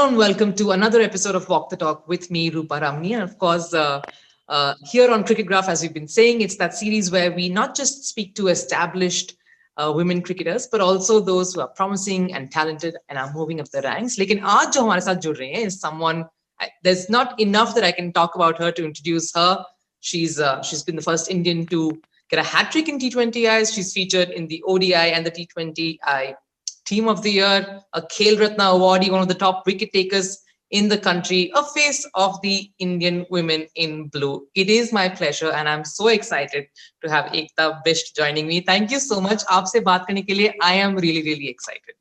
hello and welcome to another episode of Walk the Talk with me, Rupa Ramni. And of course, uh, uh, here on Cricket Graph, as we've been saying, it's that series where we not just speak to established uh, women cricketers, but also those who are promising and talented and are moving up the ranks. Like in our jo is someone, I, there's not enough that I can talk about her to introduce her. She's uh, She's been the first Indian to get a hat trick in T20Is. She's featured in the ODI and the T20I Team of the Year, a Khel Ratna awardee, one of the top wicket takers in the country, a face of the Indian women in blue. It is my pleasure and I'm so excited to have Ekta Bisht joining me. Thank you so much. आपसे बात करने के लिए I am really really excited.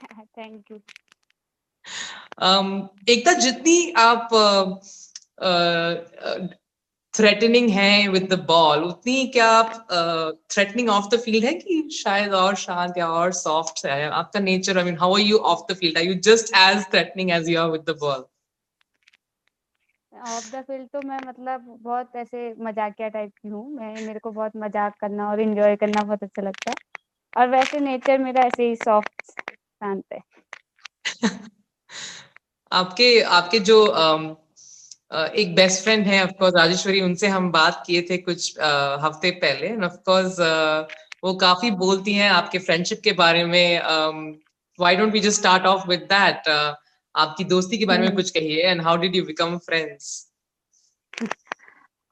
Thank you. Um, एकता जितनी आप uh, uh, threatening है with the ball उतनी क्या आप थ्रेटनिंग ऑफ़ द फ़ील्ड है कि शायद और शांत या और सॉफ्ट है? आपका nature I mean how are you off the field are you just as threatening as you are with the ball off the field तो मैं मतलब बहुत ऐसे मजाकिया टाइप की हूँ। मैं मेरे को बहुत मज़ाक करना और एंजॉय करना बहुत अच्छा लगता है। और वैसे नेचर मेरा ऐसे ही सॉफ्ट शांत है। आपके आपके जो um, एक बेस्ट फ्रेंड है ऑफ़ कोर्स राजेश्वरी उनसे हम बात किए थे कुछ uh, हफ़्ते पहले। एंड ऑफ़ कोर्स वो काफ़ी बोलती हैं आपके फ्रेंडशिप के बारे में। Why don't we just start off with that आपकी दोस्ती के बारे में हम्म। कुछ कहिए and how did you become friends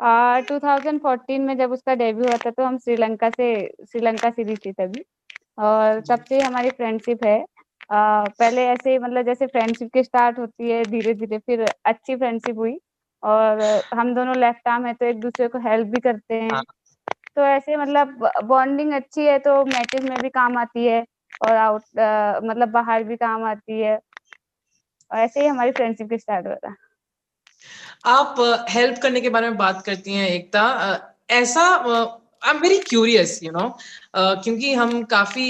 ah, 2014 में जब उसका डेब्यू हुआ था तो हम श्रीलंका से श्रीलंका सीरीज़ थी तभी। और तब से हमारी फ्रेंडशिप है। आ, पहले ऐसे मतलब जैसे फ्रेंडशिप की स्टार्ट होती है धीरे धीरे फिर अच्छी फ्रेंडशिप हुई। और हम दोनों लेफ़्ट आर्म है तो एक दूसरे को हेल्प भी करते हैं। हाँ। तो ऐसे मतलब बॉन्डिंग अच्छी है तो मैचेस में भी काम आती है और आउट आ, मतलब बाहर भी काम आती है। और ऐसे ही हमारी फ्रेंडशिप की स्टार्ट होता है आप हेल्प करने के बारे में बात करती हैं एकता। ऐसा I am very curious you know क्योंकि हम काफ़ी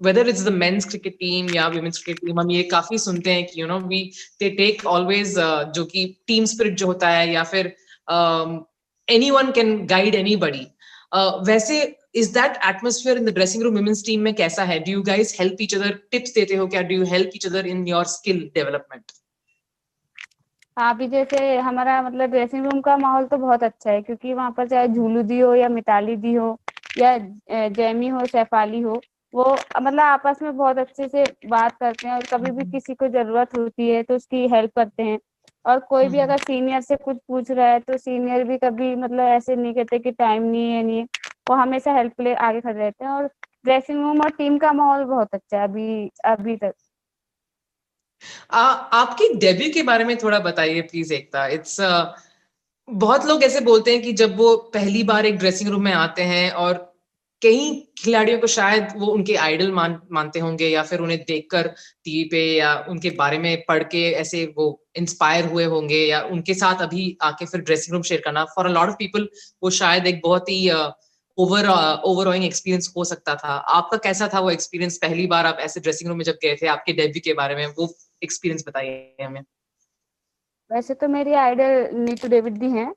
whether it's the men's cricket team या women's cricket team हम ये काफ़ी सुनते हैं कि you know we they take always uh, जो कि team spirit जो होता है या फिर um, anyone can guide anybody uh, वैसे is that atmosphere in the dressing room women's team में कैसा है do you guys help each other tips देते हो क्या do you help each other in your skill development हाँ अभी जैसे हमारा मतलब ड्रेसिंग रूम का माहौल तो बहुत अच्छा है क्योंकि वहाँ पर चाहे झूलू दी हो या मिताली दी हो या जैमी हो सैफाली हो वो मतलब आपस में बहुत अच्छे से बात करते हैं और कभी भी हम्म। किसी को ज़रूरत होती है तो उसकी हेल्प करते हैं और कोई भी हम्म। अगर सीनियर से कुछ पूछ रहा है तो सीनियर भी कभी मतलब ऐसे नहीं कहते कि टाइम नहीं है नहीं वो हमेशा हेल्प के लिए आगे खड़े रहते हैं और ड्रेसिंग रूम और टीम का माहौल बहुत अच्छा है अभी अभी तक आ, आपकी डेब्यू के बारे में थोड़ा बताइए प्लीज़ एकता इट्स बहुत लोग ऐसे बोलते हैं कि जब वो पहली बार एक ड्रेसिंग रूम में आते हैं और कई खिलाड़ियों को शायद वो उनके आइडल मान, मानते होंगे या फिर उन्हें देखकर टीवी पे या उनके बारे में पढ़ के ऐसे वो इंस्पायर हुए होंगे या उनके साथ अभी आके फिर ड्रेसिंग रूम शेयर करना। For a lot of people वो शायद एक बहुत ही ओवर ओवरऑइंग एक्सपीरियंस हो सकता था। आपका कैसा था वो एक्सपीरियंस पहली बार आप ऐसे ड्रेसिंग रूम में जब गए थे, आपके डेब्यू के बारे में? वो एक्सपीरियंस बताइए हमें। वैसे तो मेरी आइडल नीतू डेविड दी हैं।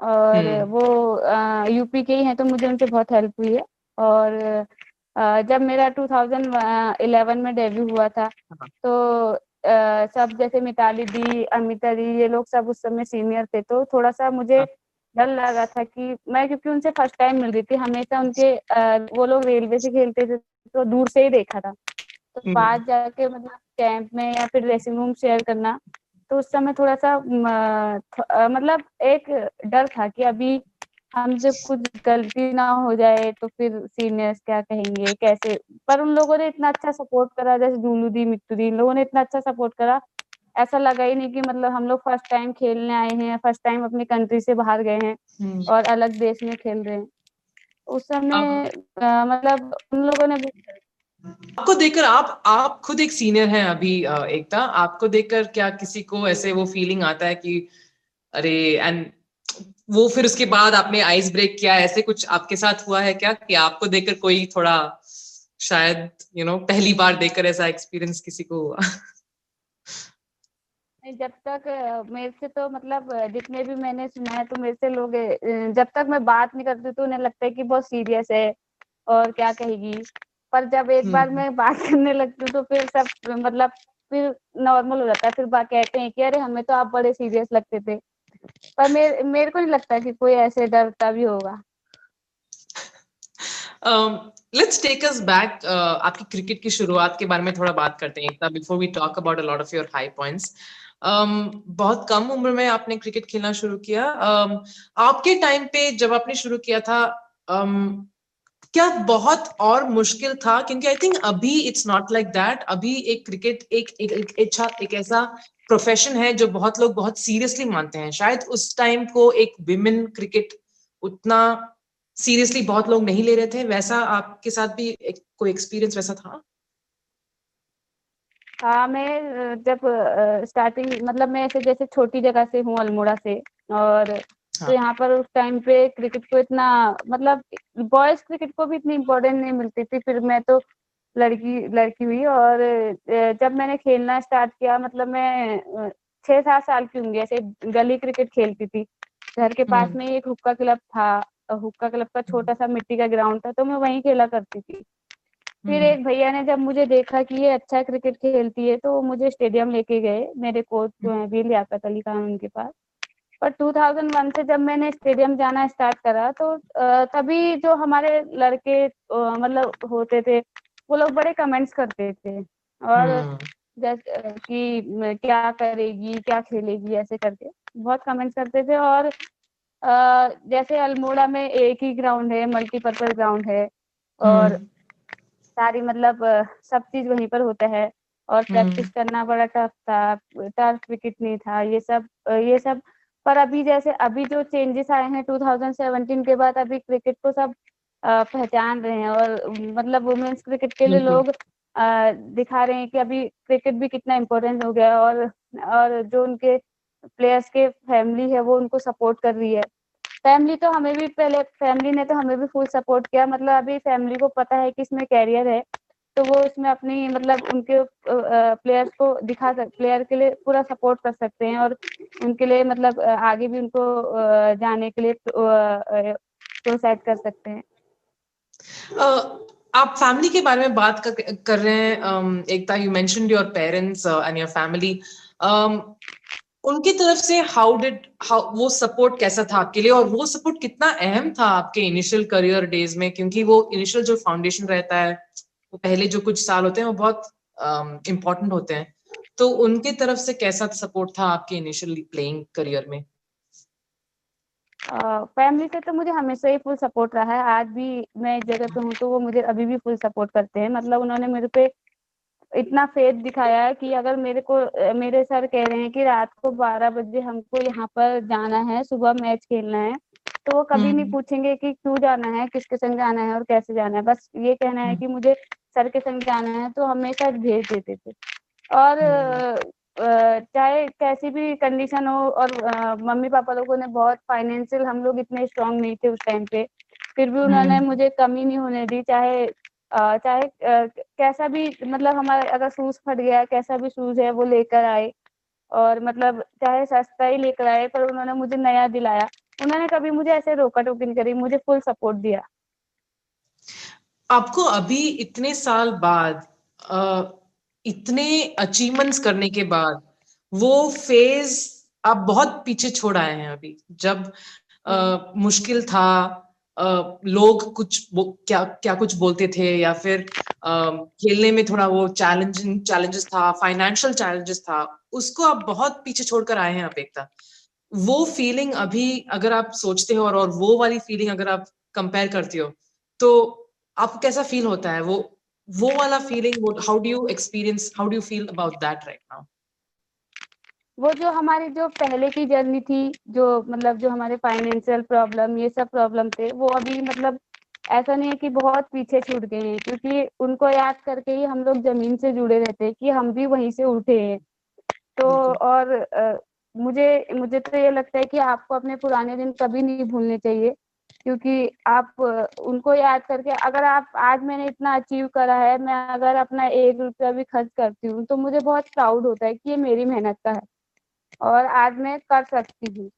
और हम्म। वो यूपी के ही हैं तो मुझे उनसे बहुत हेल्प हुई है और जब मेरा 2011 में डेब्यू हुआ था हाँ। तो सब जैसे मिताली दी अमिता दी ये लोग सब उस समय सीनियर थे तो थोड़ा सा मुझे हाँ। डर लगा था कि मैं क्योंकि उनसे फ़र्स्ट टाइम मिल रही थी हमेशा उनके वो लोग रेलवे से खेलते थे तो दूर से ही देखा था तो हम्म। बाद जाके मतलब कैंप में या फिर ड्रेसिंग रूम शेयर करना तो उस समय थोड़ा सा मतलब एक डर था कि अभी हमसे कुछ गलती ना हो जाए तो फिर सीनियर्स क्या कहेंगे कैसे? पर उन लोगों ने इतना अच्छा सपोर्ट करा जैसे डूलू दी मिट्टू दी इन लोगों ने इतना अच्छा सपोर्ट करा। ऐसा लगा ही नहीं कि मतलब हम लोग फ़र्स्ट टाइम खेलने आए हैं फ़र्स्ट टाइम अपनी कंट्री से बाहर गए हैं हम्म। और अलग देश में खेल रहे हैं। उस समय मतलब उन लोगों ने आपको देखकर आप आप खुद एक सीनियर हैं अभी एकता। आपको देखकर क्या किसी को ऐसे वो फीलिंग आता है कि अरे एंड वो फिर उसके बाद आपने आइस ब्रेक किया ऐसे कुछ आपके साथ हुआ है क्या कि आपको देखकर कोई थोड़ा शायद यू you नो know, पहली बार देखकर ऐसा एक्सपीरियंस किसी को हुआ? जब तक मेरे से तो मतलब जितने भी मैंने सुना है तो मेरे से लोग जब तक मैं बात नहीं करती तो उन्हें लगता है कि बहुत सीरियस है और क्या कहेगी। पर जब एक बार हम्म। मैं बात करने लगती हूँ तो फिर सब मतलब फिर नॉर्मल हो जाता है। फिर बात कहते हैं कि अरे हमें तो आप बड़े सीरियस लगते थे। पर मेरे मेरे को नहीं लगता कि कोई ऐसे डरता भी होगा। लेट्स टेक अस बैक आपकी क्रिकेट की शुरुआत के बारे में थोड़ा बात करते हैं Ekta before we talk about a lot of your high points बहुत कम उम्र में आपने क्रिकेट खेलना शुरू किया। Um, आपके टाइम पे जब आपने शुरू किया था um, क्या बहुत और मुश्किल था? क्योंकि आई थिंक अभी इट्स नॉट लाइक दैट अभी एक क्रिकेट एक एक एक, एक, एक ऐसा प्रोफेशन है जो बहुत लोग बहुत सीरियसली मानते हैं। शायद उस टाइम को एक विमेन क्रिकेट उतना सीरियसली बहुत लोग नहीं ले रहे थे। वैसा आपके साथ भी एक, कोई एक्सपीरियंस वैसा था? हाँ मैं जब स्टार्टिंग मतलब मैं ऐसे जैसे छोटी जगह से हूँ अल्मोड़ा से और हाँ. तो यहाँ पर उस टाइम पे क्रिकेट को इतना मतलब बॉयज़ क्रिकेट को भी इतनी इम्पोर्टेंट नहीं मिलती थी। फिर मैं तो लड़की लड़की हुई और जब मैंने खेलना स्टार्ट किया मतलब मैं छह सात साल की होंगी ऐसे गली क्रिकेट खेलती थी। घर के पास में एक हुक्का क्लब था हुक्का क्लब का छोटा सा मिट्टी का ग्राउंड था तो मैं वहीं खेला करती थी। फिर एक भैया ने जब मुझे देखा कि ये अच्छा क्रिकेट खेलती है तो मुझे स्टेडियम लेके गए मेरे कोच जो है वीर लियाकत अली खान उनके पास। पर 2001 से जब मैंने स्टेडियम जाना स्टार्ट करा तो तभी जो हमारे लड़के मतलब होते थे वो लोग बड़े कमेंट्स करते थे और हम्म। जैसे कि क्या करेगी क्या खेलेगी ऐसे करके बहुत कमेंट्स करते थे और जैसे अल्मोड़ा में एक ही ग्राउंड है मल्टीपर्पज ग्राउंड है और हम्म। सारी मतलब सब चीज़ वहीं पर होता है और प्रैक्टिस हम्म। करना बड़ा टफ था टर्फ विकेट नहीं था ये सब ये सब पर अभी जैसे अभी जो चेंजेस आए हैं 2017 के बाद अभी क्रिकेट को सब पहचान रहे हैं और मतलब वुमेन्स क्रिकेट के लिए लोग दिखा रहे हैं कि अभी क्रिकेट भी कितना इम्पोर्टेंट हो गया और और जो उनके प्लेयर्स के फैमिली है वो उनको सपोर्ट कर रही है। फैमिली तो हमें भी पहले फैमिली ने तो हमें भी फुल सपोर्ट किया मतलब अभी फैमिली को पता है कि इसमें कैरियर है। तो वो इसमें अपनी मतलब उनके प्लेयर्स को दिखा सक प्लेयर के लिए पूरा सपोर्ट कर सकते हैं और उनके लिए मतलब आगे भी उनको जाने के लिए प्रोसेट कर सकते हैं। आप फैमिली के बारे में बात कर, कर रहे हैं Ekta you mentioned your parents and your family उनकी तरफ़ से हाउ डिड हाउ वो सपोर्ट कैसा था आपके लिए? और वो सपोर्ट कितना अहम था आपके इनिशियल करियर डेज़ में? क्योंकि वो इनिशियल जो फाउंडेशन रहता है पहले जो कुछ साल होते हैं वो बहुत इम्पोर्टेंट um, होते हैं। तो उनके तरफ़ से कैसा सपोर्ट था आपके इनिशियल प्लेइंग करियर में? फैमिली uh, से तो मुझे हमेशा ही फुल सपोर्ट रहा है। आज भी मैं इस जगह पे हूँ तो वो मुझे अभी भी फुल सपोर्ट करते हैं। मतलब उन्होंने मेरे पे इतना फेथ दिखाया है कि अगर मेरे को मेरे सर कह रहे हैं कि रात को बारह बजे हमको यहाँ पर जाना है सुबह मैच खेलना है तो वो कभी नहीं हम्म। पूछेंगे कि क्यों जाना है किसके संग जाना है और कैसे जाना है बस ये कहना है हम्म। कि मुझे सर के संग जाना है तो हमेशा भेज देते थे और हम्म। चाहे कैसी भी कंडीशन हो और मम्मी पापा लोगों ने बहुत फाइनेंशियल हम लोग इतने स्ट्रांग नहीं थे उस टाइम पे फिर भी उन्होंने मुझे कमी नहीं होने दी चाहे चाहे कैसा भी मतलब हमारे अगर शूज़ फट गया कैसा भी शूज़ है वो लेकर आए और मतलब चाहे सस्ता ही लेकर आए पर उन्होंने मुझे नया दिलाया उन्होंने कभी मुझे ऐसे रोका टोकी नहीं करी मुझे फुल सपोर्ट दिया आपको अभी इतने साल बाद इतने अचीवमेंट्स करने के बाद वो फ़ेज़ आप बहुत पीछे छोड़ आए हैं अभी जब आ। मुश्किल था आ, लोग कुछ क्या क्या कुछ बोलते थे या फिर आ, खेलने में थोड़ा वो चैलेंजिंग चैलेंजेस था फाइनेंशियल चैलेंजेस था उसको आप बहुत पीछे छोड़कर आए हैं अपेक्षा वो फीलिंग अभी अगर आप सोचते हो और, और वो वाली फीलिंग अगर आप कंपेयर करते हो तो आपको कैसा फील होता है? वो वो वाला feeling how do you experience how do you feel about that right now वो जो हमारी जो पहले की जर्नी थी जो मतलब जो हमारे फाइनेंशियल प्रॉब्लम ये सब प्रॉब्लम थे वो अभी मतलब ऐसा नहीं है कि बहुत पीछे छूट गए हैं क्योंकि उनको याद करके ही हम लोग ज़मीन से जुड़े रहते हैं कि हम भी वहीं से उठे हैं। तो और मुझे मुझे तो ये लगता है कि आपको अपने पुराने दिन कभी नहीं भूलने चाहिए क्योंकि आप उनको याद करके अगर आप आज मैंने इतना अचीव करा है मैं अगर अपना एक रुपया भी खर्च करती हूँ तो मुझे बहुत प्राउड होता है कि ये मेरी मेहनत का है और आज मैं कर सकती हूँ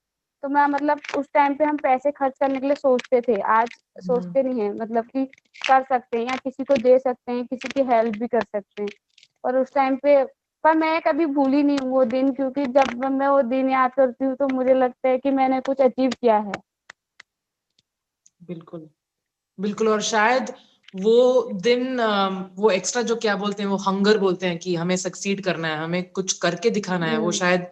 तो मैं मतलब उस टाइम पे हम पैसे खर्च करने के लिए सोचते थे आज हम्म। सोचते नहीं है मतलब कि कर सकते हैं या किसी को दे सकते हैं किसी की हेल्प भी कर सकते हैं और उस टाइम पे पर मैं कभी भूली नहीं वो दिन क्योंकि जब मैं वो दिन याद करती हूँ तो मुझे लगता है कि मैंने कुछ अचीव किया है। बिल्कुल। बिल्कुल और शायद वो दिन वो एक्स्ट्रा जो क्या बोलते हैं वो हंगर बोलते हैं कि हमें सक्सीड करना है हमें कुछ करके दिखाना है वो हम्म। शायद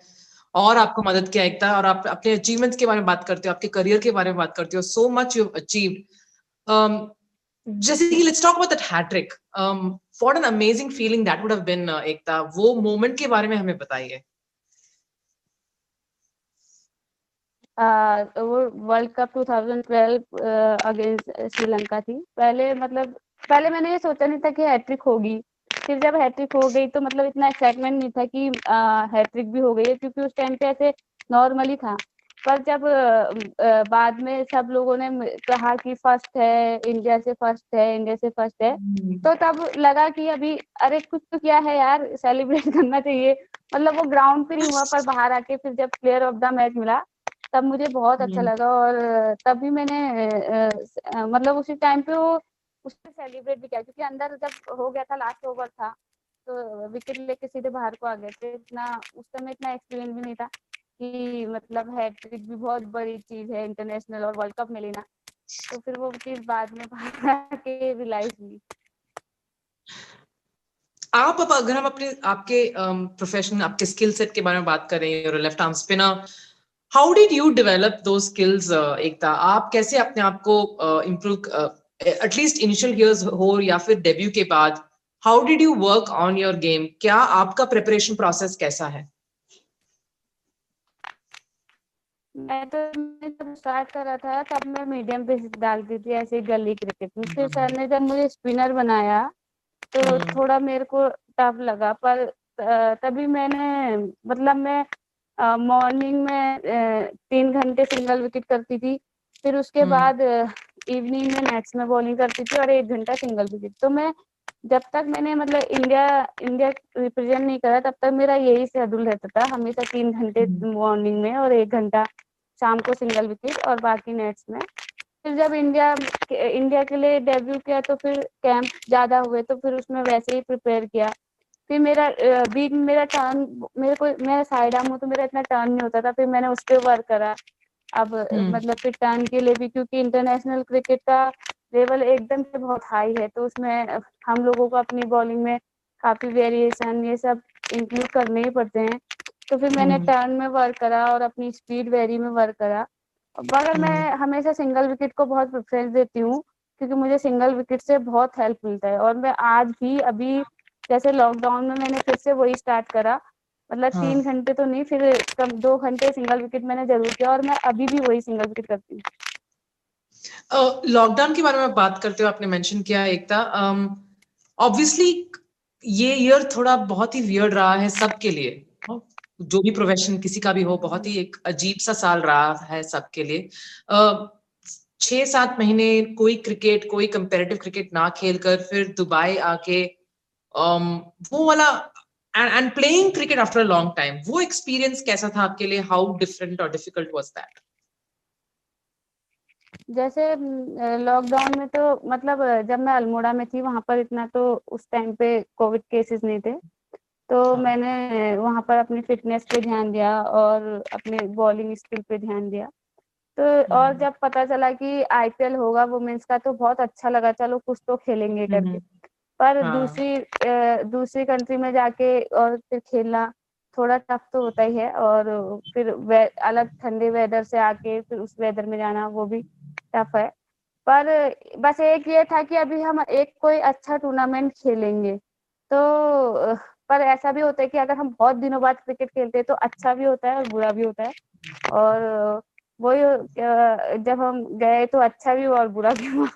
और आपको मदद किया। एकता और आप अपने अचीवमेंट्स के बारे में बात करते हो आपके करियर के बारे में बात करते हो सो मच यू अचीव जैसे let's talk about that hat trick what an amazing feeling that would have been Ekta वो मोमेंट के बारे में हमें बताइए। वो वर्ल्ड कप 2012 अगेंस्ट श्रीलंका थी। पहले मतलब पहले मैंने ये सोचा नहीं था कि हैट्रिक होगी। फिर जब हैट्रिक हो गई तो मतलब इतना एक्साइटमेंट नहीं था कि हैट्रिक भी हो गई है, क्योंकि उस टाइम पे ऐसे नॉर्मली था। पर जब बाद में सब लोगों ने कहा कि फ़र्स्ट है इंडिया से फ़र्स्ट है इंडिया से फ़र्स्ट है हम्म। तो तब लगा कि अभी अरे कुछ तो क्या है यार सेलिब्रेट करना चाहिए मतलब वो ग्राउंड पे नहीं हुआ पर बाहर आके फिर जब प्लेयर ऑफ़ द मैच मिला तब मुझे बहुत अच्छा हम्म। लगा और तभी मैंने मतलब उसी टाइम पे वो उससे सेलिब्रेट भी किया क्योंकि अंदर जब हो गया था लास्ट ओवर था तो विकेट लेके सीधे बाहर को आ गए थे इतना उस समय इतना एक्सपीरियंस भी नहीं था कि मतलब हैट्रिक भी बहुत बड़ी चीज़ है इंटरनेशनल और वर्ल्ड कप में लेना। तो फिर वो चीज़ बाद में के रियलाइज़ हुई। आप अब अगर हम अपने आपके प्रोफेशन um, आपके स्किल सेट के बारे में बात करें और left arm spinner how did you develop those skills Ekta? आप कैसे अपने आप को इम्प्रूव एटलीस्ट इनिशियल ईयर्स हो या फिर डेब्यू के बाद how did you work on your game क्या आपका प्रिपरेशन प्रोसेस कैसा है? मैं तो जब स्टार्ट कर रहा था तब मैं मीडियम पे डालती थी ऐसे गली क्रिकेट में फिर सर ने जब मुझे स्पिनर बनाया तो हम्म। थोड़ा मेरे को टफ लगा पर तभी मैंने मतलब मैं मॉर्निंग में तीन घंटे सिंगल विकेट करती थी फिर उसके हम्म। बाद इवनिंग में नेट्स में बॉलिंग करती थी और एक घंटा सिंगल विकेट तो मैं जब तक मैंने मतलब इंडिया इंडिया रिप्रेजेंट नहीं करा तब तक मेरा यही शेड्यूल रहता था हमेशा तीन घंटे मॉर्निंग हम्म। में और एक घंटा शाम को सिंगल विकेट और बाकी नेट्स में। फिर जब इंडिया इंडिया के लिए डेब्यू किया तो फिर कैंप ज़्यादा हुए तो फिर उसमें वैसे ही प्रिपेयर किया। फिर मेरा बीच में मेरा टर्न मेरे को मेरा साइड आर्म हो तो मेरा इतना टर्न नहीं होता था फिर मैंने उस पर वर्क करा। अब हम्म। मतलब फिर टर्न के लिए भी क्योंकि इंटरनेशनल क्रिकेट का लेवल एकदम से बहुत हाई है तो उसमें हम लोगों को अपनी बॉलिंग में काफ़ी वेरिएशन ये सब इंक्लूड करने ही पड़ते हैं। तो फिर मैंने टर्न हम्म। में वर्क करा और अपनी स्पीड वेरी में वर्क करा मगर मैं हम्म। हमेशा सिंगल विकेट को बहुत प्रेफरेंस देती हूँ क्योंकि मुझे सिंगल विकेट से बहुत हेल्प मिलता है और मैं आज भी अभी जैसे लॉकडाउन में मैंने फिर से वही स्टार्ट करा मतलब हाँ. तीन घंटे तो नहीं फिर कम दो घंटे सिंगल विकेट मैंने ज़रूर किया और मैं अभी भी वही सिंगल विकेट करती हूँ लॉकडाउन के बारे में बात करते हो आपने मेंशन किया एकता ऑब्वियसली ये ईयर थोड़ा बहुत ही वियर्ड रहा है सबके लिए जो भी प्रोफेशन किसी का भी हो, बहुत ही एक अजीब सा साल रहा है सबके लिए। छह सात महीने कोई क्रिकेट कोई कंपेरेटिव क्रिकेट ना खेलकर फिर दुबई आके वो वाला, and playing cricket after a long time, वो experience कैसा था आपके लिए? हाउ डिफरेंट और difficult was that? जैसे लॉकडाउन में तो मतलब जब मैं अल्मोड़ा में थी, वहाँ पर इतना तो उस टाइम पे कोविड केसेस नहीं थे। तो हाँ. मैंने वहाँ पर अपनी फिटनेस पे ध्यान दिया और अपने बॉलिंग स्किल पे ध्यान दिया तो और हम्म। जब पता चला कि आईपीएल होगा वुमेन्स का तो बहुत अच्छा लगा चलो कुछ तो खेलेंगे करके हम्म। पर हाँ. दूसरी दूसरी कंट्री में जाके और फिर खेलना थोड़ा टफ तो होता ही है और फिर वे, अलग ठंडे वेदर से आके फिर उस वेदर में जाना वो भी टफ है पर बस एक ये था कि अभी हम एक कोई अच्छा टूर्नामेंट खेलेंगे तो पर ऐसा भी होता है कि अगर हम बहुत दिनों बाद क्रिकेट खेलते हैं तो अच्छा भी होता है और बुरा भी होता है। और वही जब हम गए तो अच्छा भी हुआ और बुरा भी हुआ।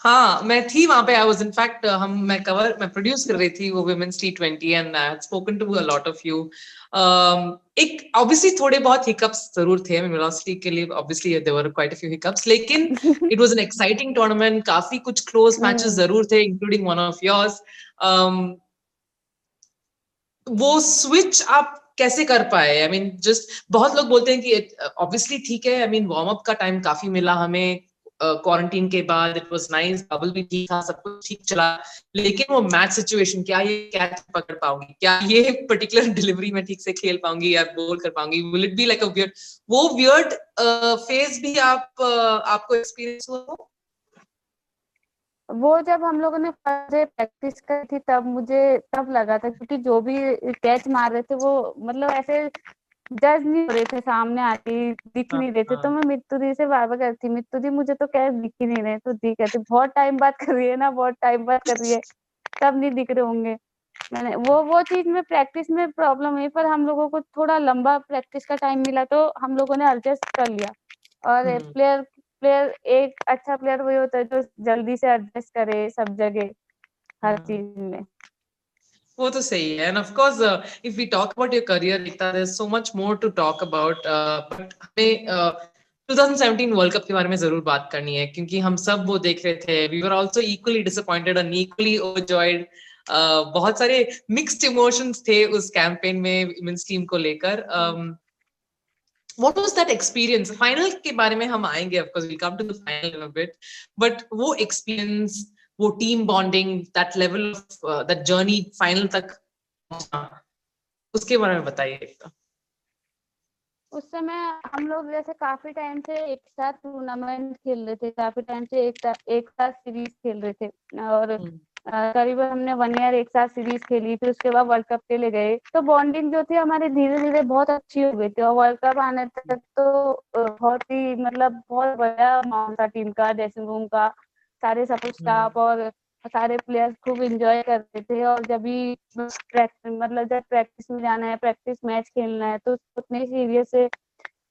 हाँ मैं थी वहाँ पे आई वाज इनफैक्ट हम मैं कवर मैं प्रोड्यूस कर रही थी वो women's T twenty and I spoken to a lot of you एक ऑब्वियसली थोड़े बहुत हिकअप्स ज़रूर थे वेलोसिटी के लिए obviously there were quite a few hiccups लेकिन it was an exciting tournament काफ़ी कुछ क्लोज मैचेस hmm. ज़रूर थे इंक्लूडिंग वन ऑफ़ योर्स वो स्विच आप कैसे कर पाए? आई मीन जस्ट बहुत लोग बोलते हैं कि ऑब्वियसली ठीक है। आई मीन वार्म अप का टाइम काफ़ी मिला हमें। क्वारंटीन के बाद इट वाज नाइस बबल भी ठीक था, सब कुछ ठीक चला। लेकिन वो मैच सिचुएशन क्या ये कैच पकड़ पाऊँगी? क्या ये पर्टिकुलर डिलीवरी में ठीक से खेल पाऊँगी या बोल कर पाऊँगी? Will it be like a weird वो वियर्ड फ़ेज़ भी आप आपको एक्सपीरियंस हुआ? वो जब हम लोगों ने प्रैक्टिस करी थी तब मुझे तब लगा था क्योंकि जो भी कैच मार रहे थे वो मतलब ऐसे जज नहीं हो रहे थे सामने आके दिख नहीं रहे थे। तो हाँ. मैं मित्तू दी से बार बार करती मित्तू दी मुझे तो कैच दिख ही नहीं रहे तो दी कहती बहुत टाइम बात कर रही है ना बहुत टाइम बात कर रही है तब नहीं दिख रहे होंगे। मैंने वो वो चीज़ में प्रैक्टिस में प्रॉब्लम हुई पर हम लोगों को थोड़ा लंबा प्रैक्टिस का टाइम मिला तो हम लोगों ने एडजस्ट कर लिया। और प्लेयर प्लेयर एक अच्छा प्लेयर वही होता है जो जल्दी से एडजस्ट करे सब जगह हर हाँ। चीज़ में। वो तो सही है and of course if we talk about your career Ekta there so much more to talk about but हमें uh, 2017 वर्ल्ड कप के बारे में ज़रूर बात करनी है क्योंकि हम सब वो देख रहे थे। We were also equally disappointed and equally overjoyed बहुत सारे मिक्स्ड इमोशंस थे उस कैंपेन में वुमेन्स टीम को लेकर। Um, what was that experience final के बारे में हम आएँगे of course we'll come to the final in a bit but वो experience वो team bonding that level of uh, that journey final तक उसके बारे में बताइए एक उस समय हम लोग जैसे काफ़ी टाइम से एक साथ टूर्नामेंट खेल रहे थे काफ़ी टाइम से एक साथ एक साथ सीरीज़ खेल रहे थे और करीबन हमने वन ईयर एक साथ सीरीज़ खेली फिर उसके बाद वर्ल्ड कप के लिए गए। तो बॉन्डिंग जो थी हमारी धीरे धीरे बहुत अच्छी हो गई थी और वर्ल्ड कप आने तक तो बहुत ही मतलब बहुत बड़ा माहौल था टीम का ड्रेसिंग रूम का सारे सपोर्ट स्टाफ और सारे प्लेयर्स खूब एंजॉय करते थे और जब भी मतलब जब प्रैक्टिस में जाना है प्रैक्टिस मैच खेलना है तो उतने सीरियस से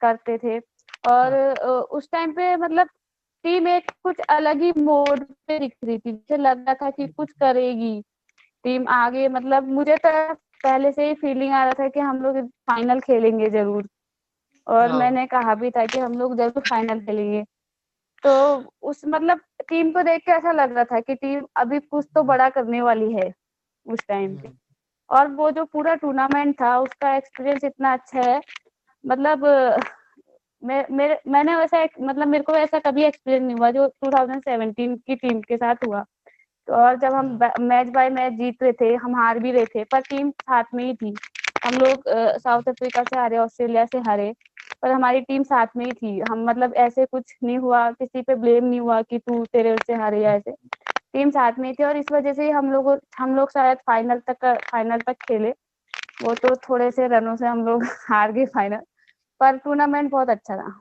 करते थे। और हाँ। उस टाइम पे मतलब टीम एक कुछ अलग ही मोड पे दिख रही थी। जैसे लग रहा था कि कुछ करेगी। टीम आगे मतलब मुझे तो पहले से ही फीलिंग आ रहा था कि हम लोग फाइनल खेलेंगे ज़रूर। और हाँ। मैंने कहा भी था कि हम लोग ज़रूर फाइनल खेलेंगे। तो उस मतलब टीम को देख के ऐसा लग रहा था कि टीम अभी कुछ तो बड़ा करने वाली है उस टाइम पे। और वो जो पूरा टूर्नामेंट था उसका एक्सपीरियंस इतना अच्छा है। मतलब मैं मेरे मैंने वैसा मतलब मेरे को ऐसा कभी एक्सपीरियंस नहीं हुआ जो 2017 की टीम के साथ हुआ। तो और जब हम मैच बाय मैच जीत रहे थे हम हार भी रहे थे पर टीम साथ में ही थी। हम लोग साउथ अफ्रीका से हारे ऑस्ट्रेलिया से हारे पर हमारी टीम साथ में ही थी। हम मतलब ऐसे कुछ नहीं हुआ किसी पे ब्लेम नहीं हुआ कि तू तेरे से हारे या ऐसे। टीम साथ में ही थी और इस वजह से हम लोग हम लोग शायद फाइनल तक फाइनल तक खेले। वो तो थोड़े से रनों से हम लोग हार गए फाइनल पर टूर्नामेंट बहुत अच्छा था।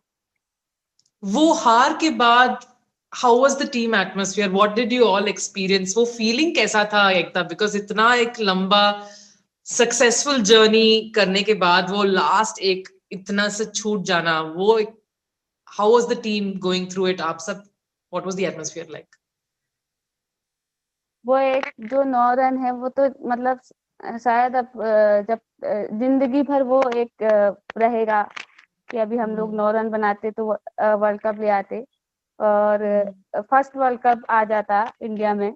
वो हार के बाद how was the team atmosphere what did you all experience वो फीलिंग कैसा था एकता? बिकॉज़ इतना एक लंबा सक्सेसफुल जर्नी करने के बाद वो लास्ट एक इतना से छूट जाना वो how was the team going through it आप सब what was the atmosphere like वो एक जो नौ रन है वो तो मतलब शायद अब जब ज़िंदगी भर वो एक रहेगा। कि अभी हम लोग नौ रन बनाते तो वर्ल्ड कप ले आते। और फ़र्स्ट वर्ल्ड कप आ जाता इंडिया में।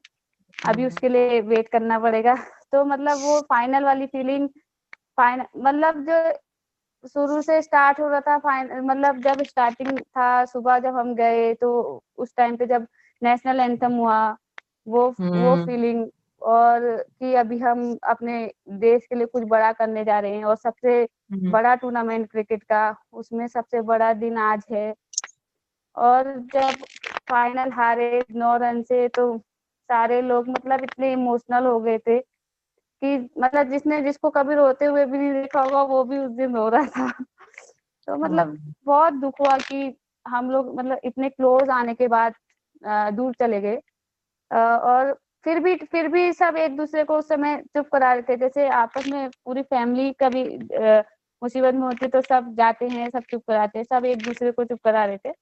अभी उसके लिए वेट करना पड़ेगा। तो मतलब वो फाइनल वाली फीलिंग फाइनल मतलब जो शुरू से स्टार्ट हो रहा था फाइनल मतलब जब स्टार्टिंग था सुबह जब हम गए तो उस टाइम पे जब नेशनल एंथम हुआ वो वो फीलिंग हम्म। और कि अभी हम अपने देश के लिए कुछ बड़ा करने जा रहे हैं और सबसे हम्म। बड़ा टूर्नामेंट क्रिकेट का उसमें सबसे बड़ा दिन आज है और जब फाइनल हारे नौ रन से तो सारे लोग मतलब इतने इमोशनल हो गए थे कि मतलब जिसने जिसको कभी रोते हुए भी नहीं देखा होगा वो भी उस दिन रो रहा था तो मतलब हाँ। बहुत दुख हुआ कि हम लोग मतलब इतने क्लोज आने के बाद दूर चले गए और फिर भी फिर भी सब एक दूसरे को उस समय चुप करा रहे थे जैसे आपस में पूरी फैमिली कभी मुसीबत में होती तो सब जाते हैं सब चुप कराते हैं सब एक दूसरे को चुप करा रहे थे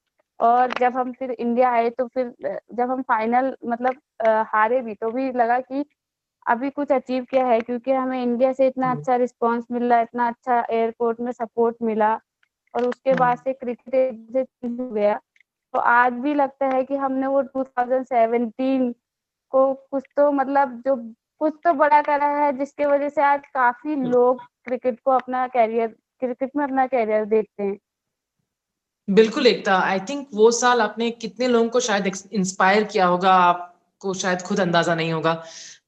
और जब हम फिर इंडिया आए तो फिर जब हम फाइनल मतलब हारे भी तो भी लगा कि अभी कुछ अचीव किया है क्योंकि हमें इंडिया से इतना अच्छा रिस्पांस मिल रहा इतना अच्छा एयरपोर्ट में सपोर्ट मिला और उसके बाद से क्रिकेट गया। तो आज भी लगता है कि हमने वो 2017 को कुछ तो मतलब जो कुछ तो बड़ा करा है जिसके वजह से आज काफ़ी लोग क्रिकेट को अपना कैरियर क्रिकेट में अपना कैरियर देखते हैं। बिल्कुल एकता आई थिंक वो साल आपने कितने लोगों को शायद इंस्पायर किया होगा आपको शायद खुद अंदाज़ा नहीं होगा।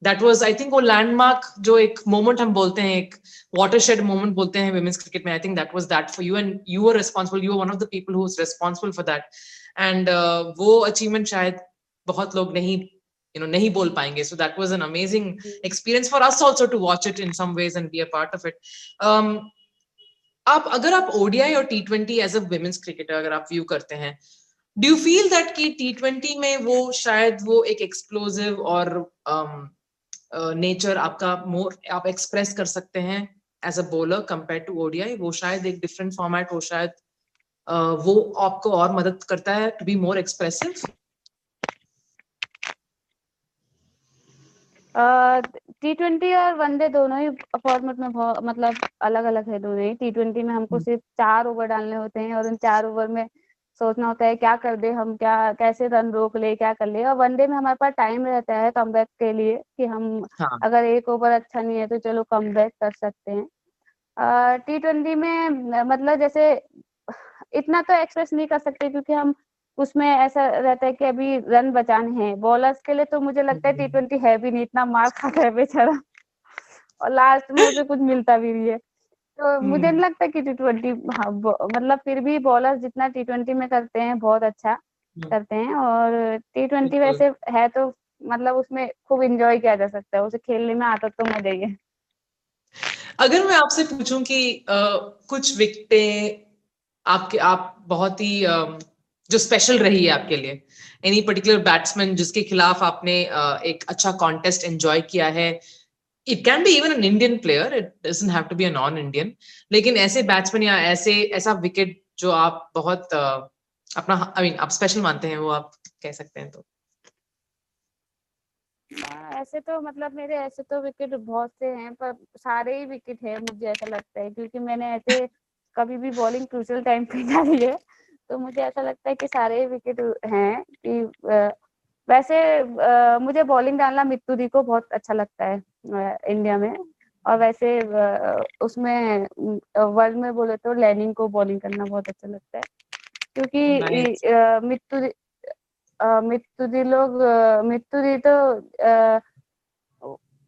दैट वाज आई थिंक वो लैंडमार्क जो एक मोमेंट हम बोलते हैं एक watershed moment बोलते हैं women's cricket में think that was that for you and you were responsible you were one of the people who was responsible for that and uh, वो achievement शायद बहुत लोग नहीं you know नहीं बोल पाएँगे so that was an amazing experience for us also to watch it in some ways and be a part of it um, आप अगर आप ODI और T20 as a women's cricketer अगर आप view करते हैं do you feel that कि T20 में वो शायद वो एक explosive और um, नेचर uh, आपका मोर आप एक्सप्रेस कर सकते हैं as a bowler compare to ODI वो शायद एक डिफरेंट फॉर्मेट हो शायद uh, वो आपको और मदद करता है to be more expressive T twenty और वनडे दोनों ही फॉर्मेट में मतलब अलग अलग है दोनों ही टी ट्वेंटी में हमको हम्म। सिर्फ़ चार ओवर डालने होते हैं और उन चार ओवर में सोचना होता है क्या कर दे हम क्या कैसे रन रोक ले क्या कर ले और वनडे में हमारे पास टाइम रहता है कम के लिए कि हम हाँ. अगर एक ओवर अच्छा नहीं है तो चलो कम कर सकते हैं टी ट्वेंटी में मतलब जैसे इतना तो एक्सप्रेस नहीं कर सकते क्योंकि हम उसमें ऐसा रहता है कि अभी रन बचाने हैं। बॉलर्स के लिए तो मुझे लगता है टी ट्वेंटी है भी नहीं इतना मार खाता है बेचारा। और लास्ट में उसे कुछ मिलता भी नहीं है। तो मुझे नहीं हम्म। लगता कि टी ट्वेंटी हाँ, मतलब फिर भी बॉलर जितना टी ट्वेंटी में करते हैं बहुत अच्छा हम्म। करते हैं। और टी ट्वेंटी वैसे है तो मतलब उसमें खूब इंजॉय किया जा सकता है। उसे खेलने में आता तो मज़ा ही है। अगर मैं आपसे पूछूँ कि आ, कुछ विकटें आपके आप बहुत ही आ, जो स्पेशल रही है आपके लिए। एनी पर्टिकुलर बैट्समैन जिसके खिलाफ आपने एक अच्छा कॉन्टेस्ट एंजॉय किया है? It can be even an Indian player it doesn't have to be a non Indian लेकिन ऐसे बैट्समैन या ऐसे ऐसा विकेट जो आप बहुत अपना आई मीन आप स्पेशल मानते हैं वो आप कह सकते हैं तो। हाँ, ऐसे तो मतलब मेरे ऐसे तो विकेट बहुत से हैं पर सारे ही विकेट है मुझे ऐसा लगता है क्योंकि मैंने ऐसे कभी भी बॉलिंग क्रूशल टाइम पे डाली है। तो मुझे ऐसा लगता है कि सारे विकेट हैं कि वैसे मुझे बॉलिंग डालना मित्तू दी को बहुत अच्छा लगता है इंडिया में। और वैसे उसमें वर्ल्ड में बोले तो लैनिंग को बॉलिंग करना बहुत अच्छा लगता है। क्योंकि मित्तू मित्तू दी लोग मित्तू दी तो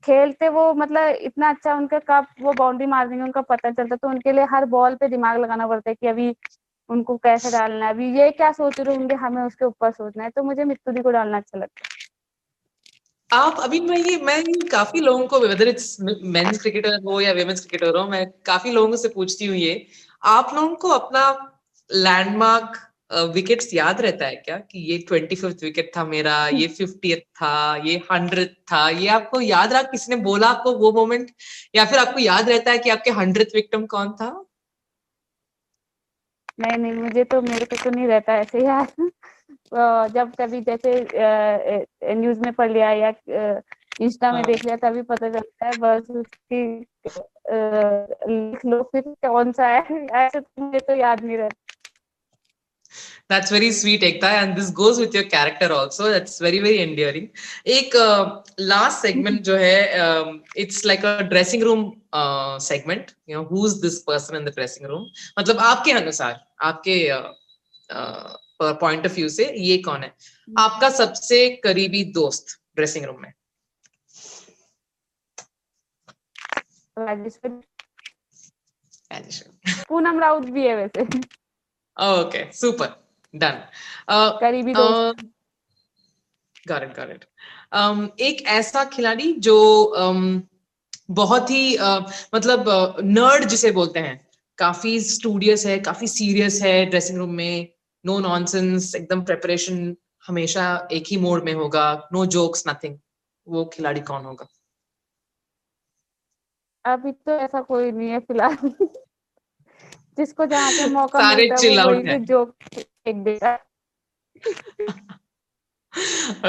खेलते वो मतलब इतना अच्छा उनका कब वो बाउंड्री मार देंगे उनका पता चलता तो उनके लिए हर बॉल पे दिमाग लगाना पड़ता है कि अभी उनको कैसे डालना है? अभी ये क्या सोच रहे होंगे? हमें उसके ऊपर सोचना है। तो मुझे मित्तुरी को डालना अच्छा लगता है। आप अभी मैं ये, मैं काफ़ी लोगों को वेदर इट्स मेंस क्रिकेटर हो या वुमेन्स क्रिकेटर हो, मैं काफ़ी लोगों से पूछती हूँ ये। आप लोगों को अपना लैंडमार्क विकेट्स याद रहता है क्या? कि ये ट्वेंटी फिफ्थ विकेट था मेरा, ये फिफ्टी था, ये हंड्रेड था, ये आपको याद रहा? किसी ने बोला आपको वो मोमेंट या फिर आपको याद रहता है कि आपके हंड्रेड विक्टम कौन था? नहीं नहीं मुझे तो मेरे को तो नहीं रहता ऐसे यार। जब कभी जैसे न्यूज़ में पढ़ लिया या इंस्टा में हाँ। देख लिया तभी पता चलता है बस उसकी लिख लो फिर कौन सा है। ऐसे तो मुझे तो याद नहीं रहता। That's very sweet, Ekta, and this goes with your character also. That's very very endearing. एक uh, last segment जो है, um, it's like a dressing room uh, segment. You know, who's this person in the dressing room? मतलब आपके अनुसार, आपके uh, uh, point of view से ये कौन है? आपका सबसे करीबी दोस्त ड्रेसिंग रूम में? पूनम राउत भी है वैसे ओके सुपर डन करीबी दोस्त। गॉट इट गॉट इट एक ऐसा खिलाड़ी जो um, बहुत ही uh, मतलब नर्ड uh, जिसे बोलते हैं काफ़ी स्टूडियस है काफ़ी सीरियस है ड्रेसिंग रूम में नो नॉनसेंस एकदम प्रिपरेशन हमेशा एक ही मोड में होगा नो जोक्स नथिंग वो खिलाड़ी कौन होगा? अभी तो ऐसा कोई नहीं है फ़िलहाल। जिसको जहाँ पे मौका सारे चिल आउट है। जो एक देगा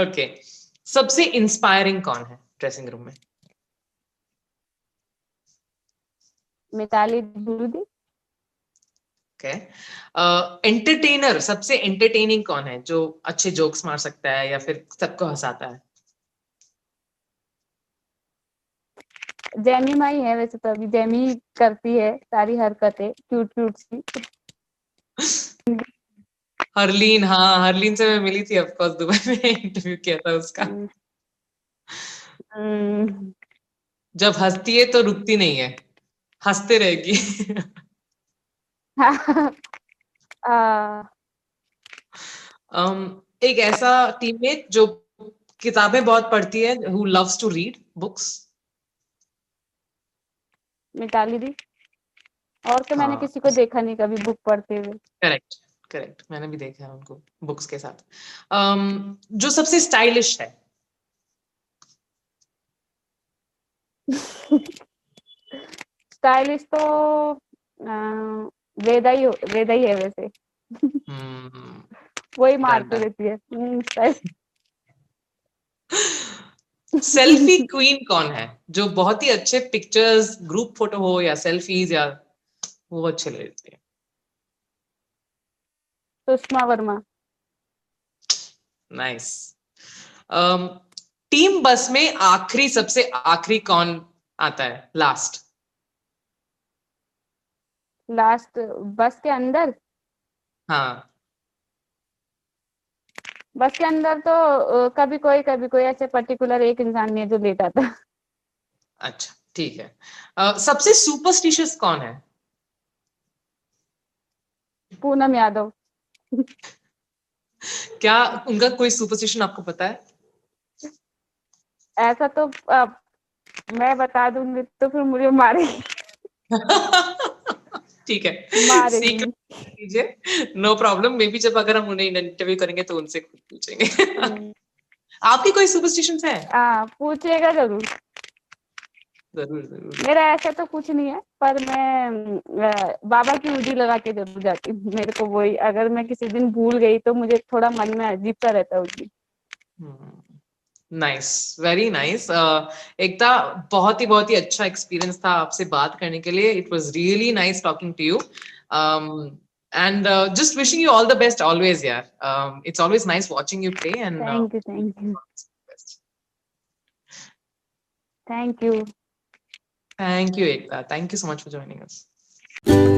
ओके सबसे इंस्पायरिंग कौन है ड्रेसिंग रूम में? मिताली दुरुदी ओके एंटरटेनर सबसे एंटरटेनिंग कौन है जो अच्छे जोक्स मार सकता है या फिर सबको हंसाता है? जैमी माई है वैसे तो अभी जैमी करती है सारी हरकतें क्यूट क्यूट सी। हरलीन हाँ हरलीन से मैं मिली थी ऑफ़ कोर्स दुबई में इंटरव्यू किया था उसका। हम्म, हम्म, जब हंसती है तो रुकती नहीं है हँसते रहेगी। um, एक ऐसा टीममेट जो किताबें बहुत पढ़ती है who loves to read books Mithali di. और तो मैंने हाँ। किसी को देखा नहीं कभी बुक पढ़ते हुए। करेक्ट करेक्ट मैंने भी देखा है उनको बुक्स के साथ। um, जो सबसे स्टाइलिश है। स्टाइलिश तो वेदा ही वेदा ही है वैसे। Hmm. वही मारती done. रहती है। हम्म, सेल्फी क्वीन कौन है? जो बहुत ही अच्छे पिक्चर्स ग्रुप फ़ोटो हो या सेल्फीज या वो अच्छे हैं। सुषमा वर्मा। नाइस टीम बस में आखिरी सबसे आखिरी कौन आता है? लास्ट लास्ट बस के अंदर? हाँ। बस के अंदर तो कभी कोई कभी कोई ऐसे पर्टिकुलर एक इंसान नहीं है जो लेट आता अच्छा ठीक है। अ, सबसे सुपरस्टिशियस कौन है? पूनम यादव। क्या उनका कोई सुपरस्टिशन आपको पता है? ऐसा तो अ, मैं बता दूँगी तो फिर मुझे मारेगी। ठीक है। Secret no problem maybe जब अगर हम उन्हें इंटरव्यू करेंगे तो उनसे खुद पूछेंगे। हम्म, आपकी कोई सुपरस्टिशन है? पूछेगा ज़रूर। ज़रूर ज़रूर। मेरा ऐसा तो कुछ नहीं है पर मैं बाबा की उडी लगा के ज़रूर जाती हूँ। मेरे को वही अगर मैं किसी दिन भूल गई तो मुझे थोड़ा मन में अजीब सा रहता है दिन नाइस वेरी नाइस एकता बहुत ही बहुत ही अच्छा एक्सपीरियंस था आपसे बात करने के लिए it was really nice talking to you and uh, just wishing you all the best always yeah um, it's always nice watching you play and uh, thank you thank you thank you thank you ekta thank you so much for joining us